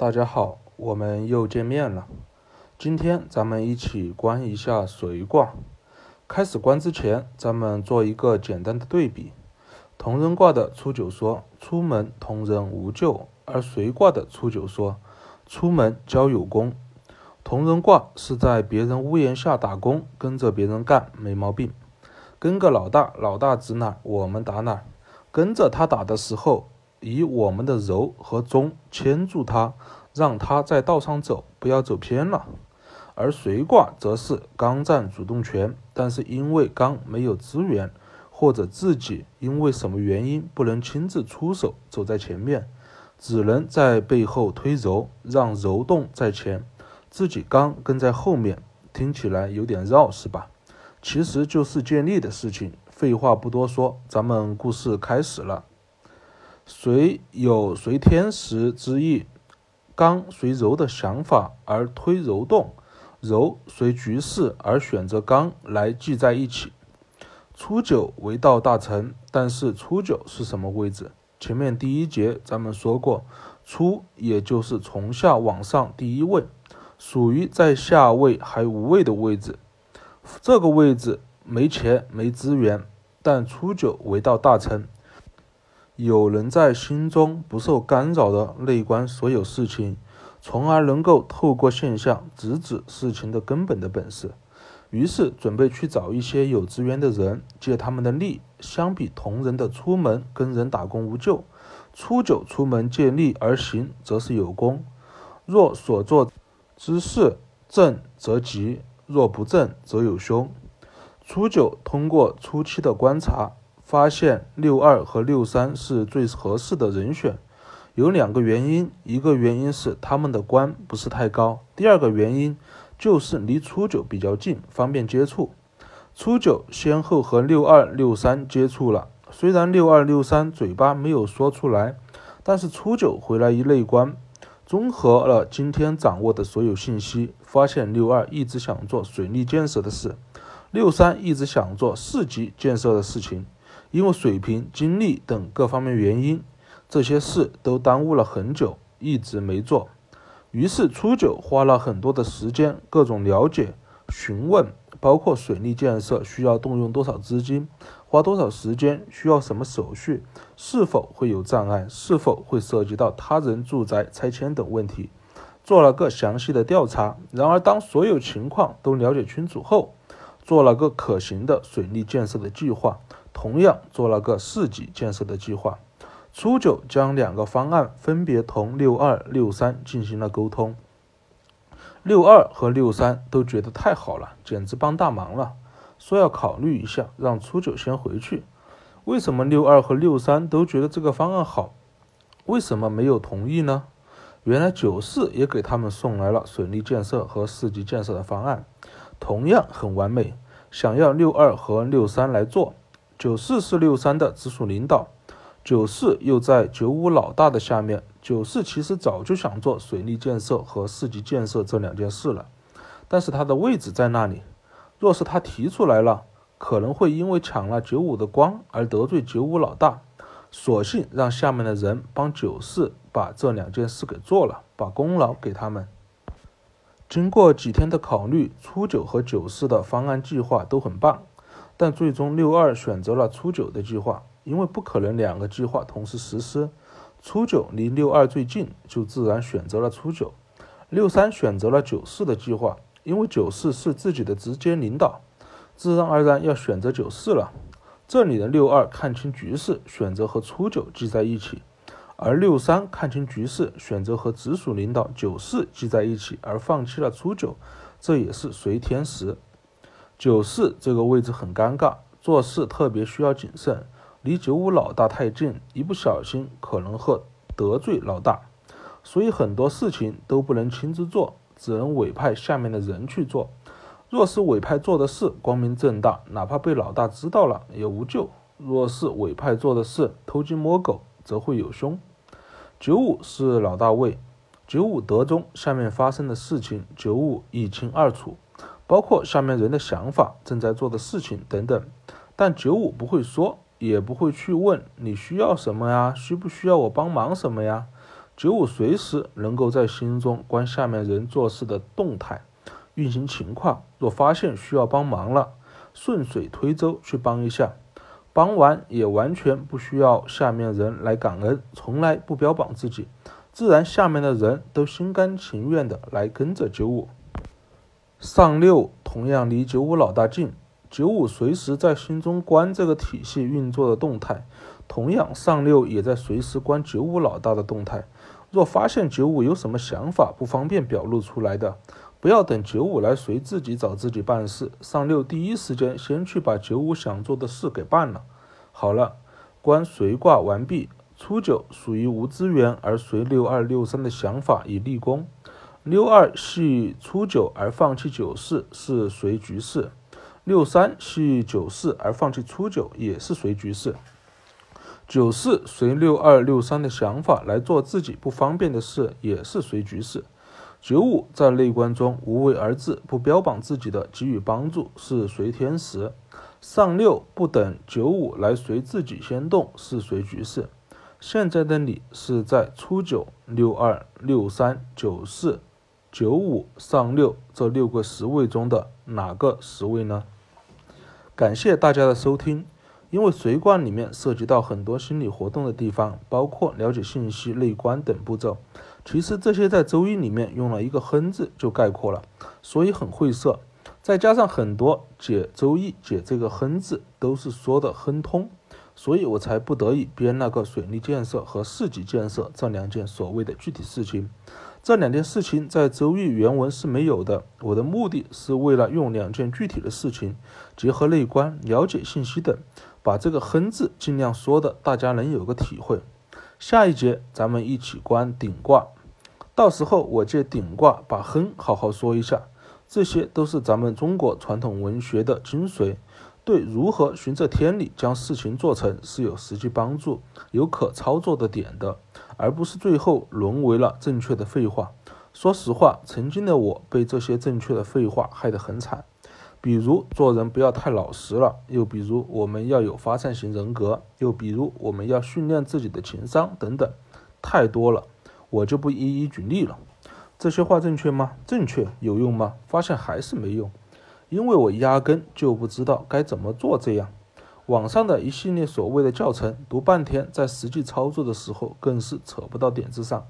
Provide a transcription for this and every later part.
大家好，我们又见面了。今天咱们一起观一下随卦。开始观之前，咱们做一个简单的对比。同人卦的初九说“出门同人无咎”，而随卦的初九说“出门交友功”。同人卦是在别人屋檐下打工，跟着别人干没毛病。跟个老大，老大指哪，我们打哪。跟着他打的时候。以我们的柔和中牵住他，让他在道上走，不要走偏了。而随卦则是刚占主动权，但是因为刚没有资源，或者自己因为什么原因不能亲自出手走在前面，只能在背后推柔，让柔动在前，自己刚跟在后面。听起来有点绕，是吧？其实就是建立的事情。废话不多说，咱们故事开始了。随有随天时之意，刚随柔的想法而推柔动，柔随局势而选择刚来系在一起。初九为道大成，但是初九是什么位置？前面第一节咱们说过，初也就是从下往上第一位，属于在下位还无位的位置。这个位置没钱没资源，但初九为道大成。有人在心中不受干扰的内观所有事情，从而能够透过现象直指事情的根本的本事。于是准备去找一些有资源的人，借他们的力。相比同人的出门跟人打工无救，初九出门借力而行，则是有功。若所做之事正则吉，若不正则有凶。初九通过初期的观察。发现六二和六三是最合适的人选，有两个原因，一个原因是他们的官不是太高，第二个原因就是离初九比较近，方便接触。初九先后和六二、六三接触了，虽然六二、六三嘴巴没有说出来，但是初九回来一内观，综合了今天掌握的所有信息，发现六二一直想做水利建设的事，六三一直想做市级建设的事情。因为水平、精力等各方面原因，这些事都耽误了很久，一直没做。于是初九花了很多的时间，各种了解、询问，包括水利建设需要动用多少资金，花多少时间，需要什么手续，是否会有障碍，是否会涉及到他人住宅拆迁等问题，做了个详细的调查。然而，当所有情况都了解清楚后，做了个可行的水利建设的计划。同样做了个市级建设的计划，初九将两个方案分别同六二、六三进行了沟通。六二和六三都觉得太好了，简直帮大忙了，说要考虑一下，让初九先回去。为什么六二和六三都觉得这个方案好？为什么没有同意呢？原来九四也给他们送来了水利建设和市级建设的方案，同样很完美，想要六二和六三来做。九四是六三的直属领导，九四又在九五老大的下面。九四其实早就想做水利建设和市级建设这两件事了，但是他的位置在那里。若是他提出来了，可能会因为抢了九五的光而得罪九五老大，索性让下面的人帮九四把这两件事给做了，把功劳给他们。经过几天的考虑，初九和九四的方案计划都很棒。但最终六二选择了初九的计划，因为不可能两个计划同时实施。初九离六二最近，就自然选择了初九。六三选择了九四的计划，因为九四是自己的直接领导，自然而然要选择九四了。这里的六二看清局势，选择和初九记在一起；而六三看清局势，选择和直属领导九四记在一起，而放弃了初九。这也是随天时。九四这个位置很尴尬，做事特别需要谨慎，离九五老大太近，一不小心可能会得罪老大，所以很多事情都不能亲自做，只能委派下面的人去做。若是委派做的事光明正大，哪怕被老大知道了也无救；若是委派做的事偷鸡摸狗，则会有凶。九五是老大位，九五德中下面发生的事情，九五一清二楚。包括下面人的想法、正在做的事情等等，但九五不会说，也不会去问你需要什么呀，需不需要我帮忙什么呀？九五随时能够在心中观下面人做事的动态、运行情况，若发现需要帮忙了，顺水推舟去帮一下。帮完也完全不需要下面人来感恩，从来不标榜自己，自然下面的人都心甘情愿的来跟着九五。上六同样离九五老大近，九五随时在心中观这个体系运作的动态，同样上六也在随时观九五老大的动态。若发现九五有什么想法不方便表露出来的，不要等九五来随自己找自己办事，上六第一时间先去把九五想做的事给办了。好了，观随卦完毕。初九属于无资源而随六二六三的想法已立功。六二系初九而放弃九四是随局势，六三系九四而放弃初九也是随局势。九四随六二六三的想法来做自己不方便的事，也是随局势。九五在内观中无为而治，不标榜自己的给予帮助，是随天时。上六不等九五来随自己先动，是随局势。现在的你是在初九、六二、六三、九四、九五、上六这六个十位中的哪个十位呢？感谢大家的收听。因为随卦里面涉及到很多心理活动的地方，包括了解信息、内观等步骤。其实这些在周易里面用了一个“亨”字就概括了，所以很晦涩。再加上很多解周易解这个“亨”字都是说的亨通，所以我才不得已编那个水利建设和市级建设这两件所谓的具体事情。这两件事情在周易原文是没有的。我的目的是为了用两件具体的事情，结合内观、了解信息等。把这个“亨”字尽量说的，大家能有个体会。下一节咱们一起观顶卦，到时候我借顶卦把“亨”好好说一下。这些都是咱们中国传统文学的精髓，对如何循着天理将事情做成是有实际帮助、有可操作的点的，而不是最后沦为了正确的废话。说实话，曾经的我被这些正确的废话害得很惨。比如做人不要太老实了，又比如我们要有发散型人格，又比如我们要训练自己的情商等等，太多了，我就不一一举例了。这些话正确吗？正确，有用吗？发现还是没用，因为我压根就不知道该怎么做。这样，网上的一系列所谓的教程，读半天，在实际操作的时候更是扯不到点子上，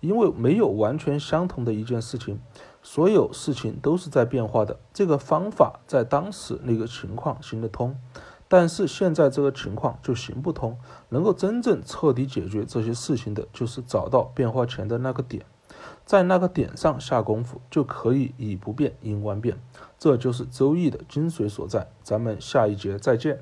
因为没有完全相同的一件事情。所有事情都是在变化的。这个方法在当时那个情况行得通，但是现在这个情况就行不通。能够真正彻底解决这些事情的，就是找到变化前的那个点，在那个点上下功夫，就可以以不变应万变。这就是周易的精髓所在。咱们下一节再见。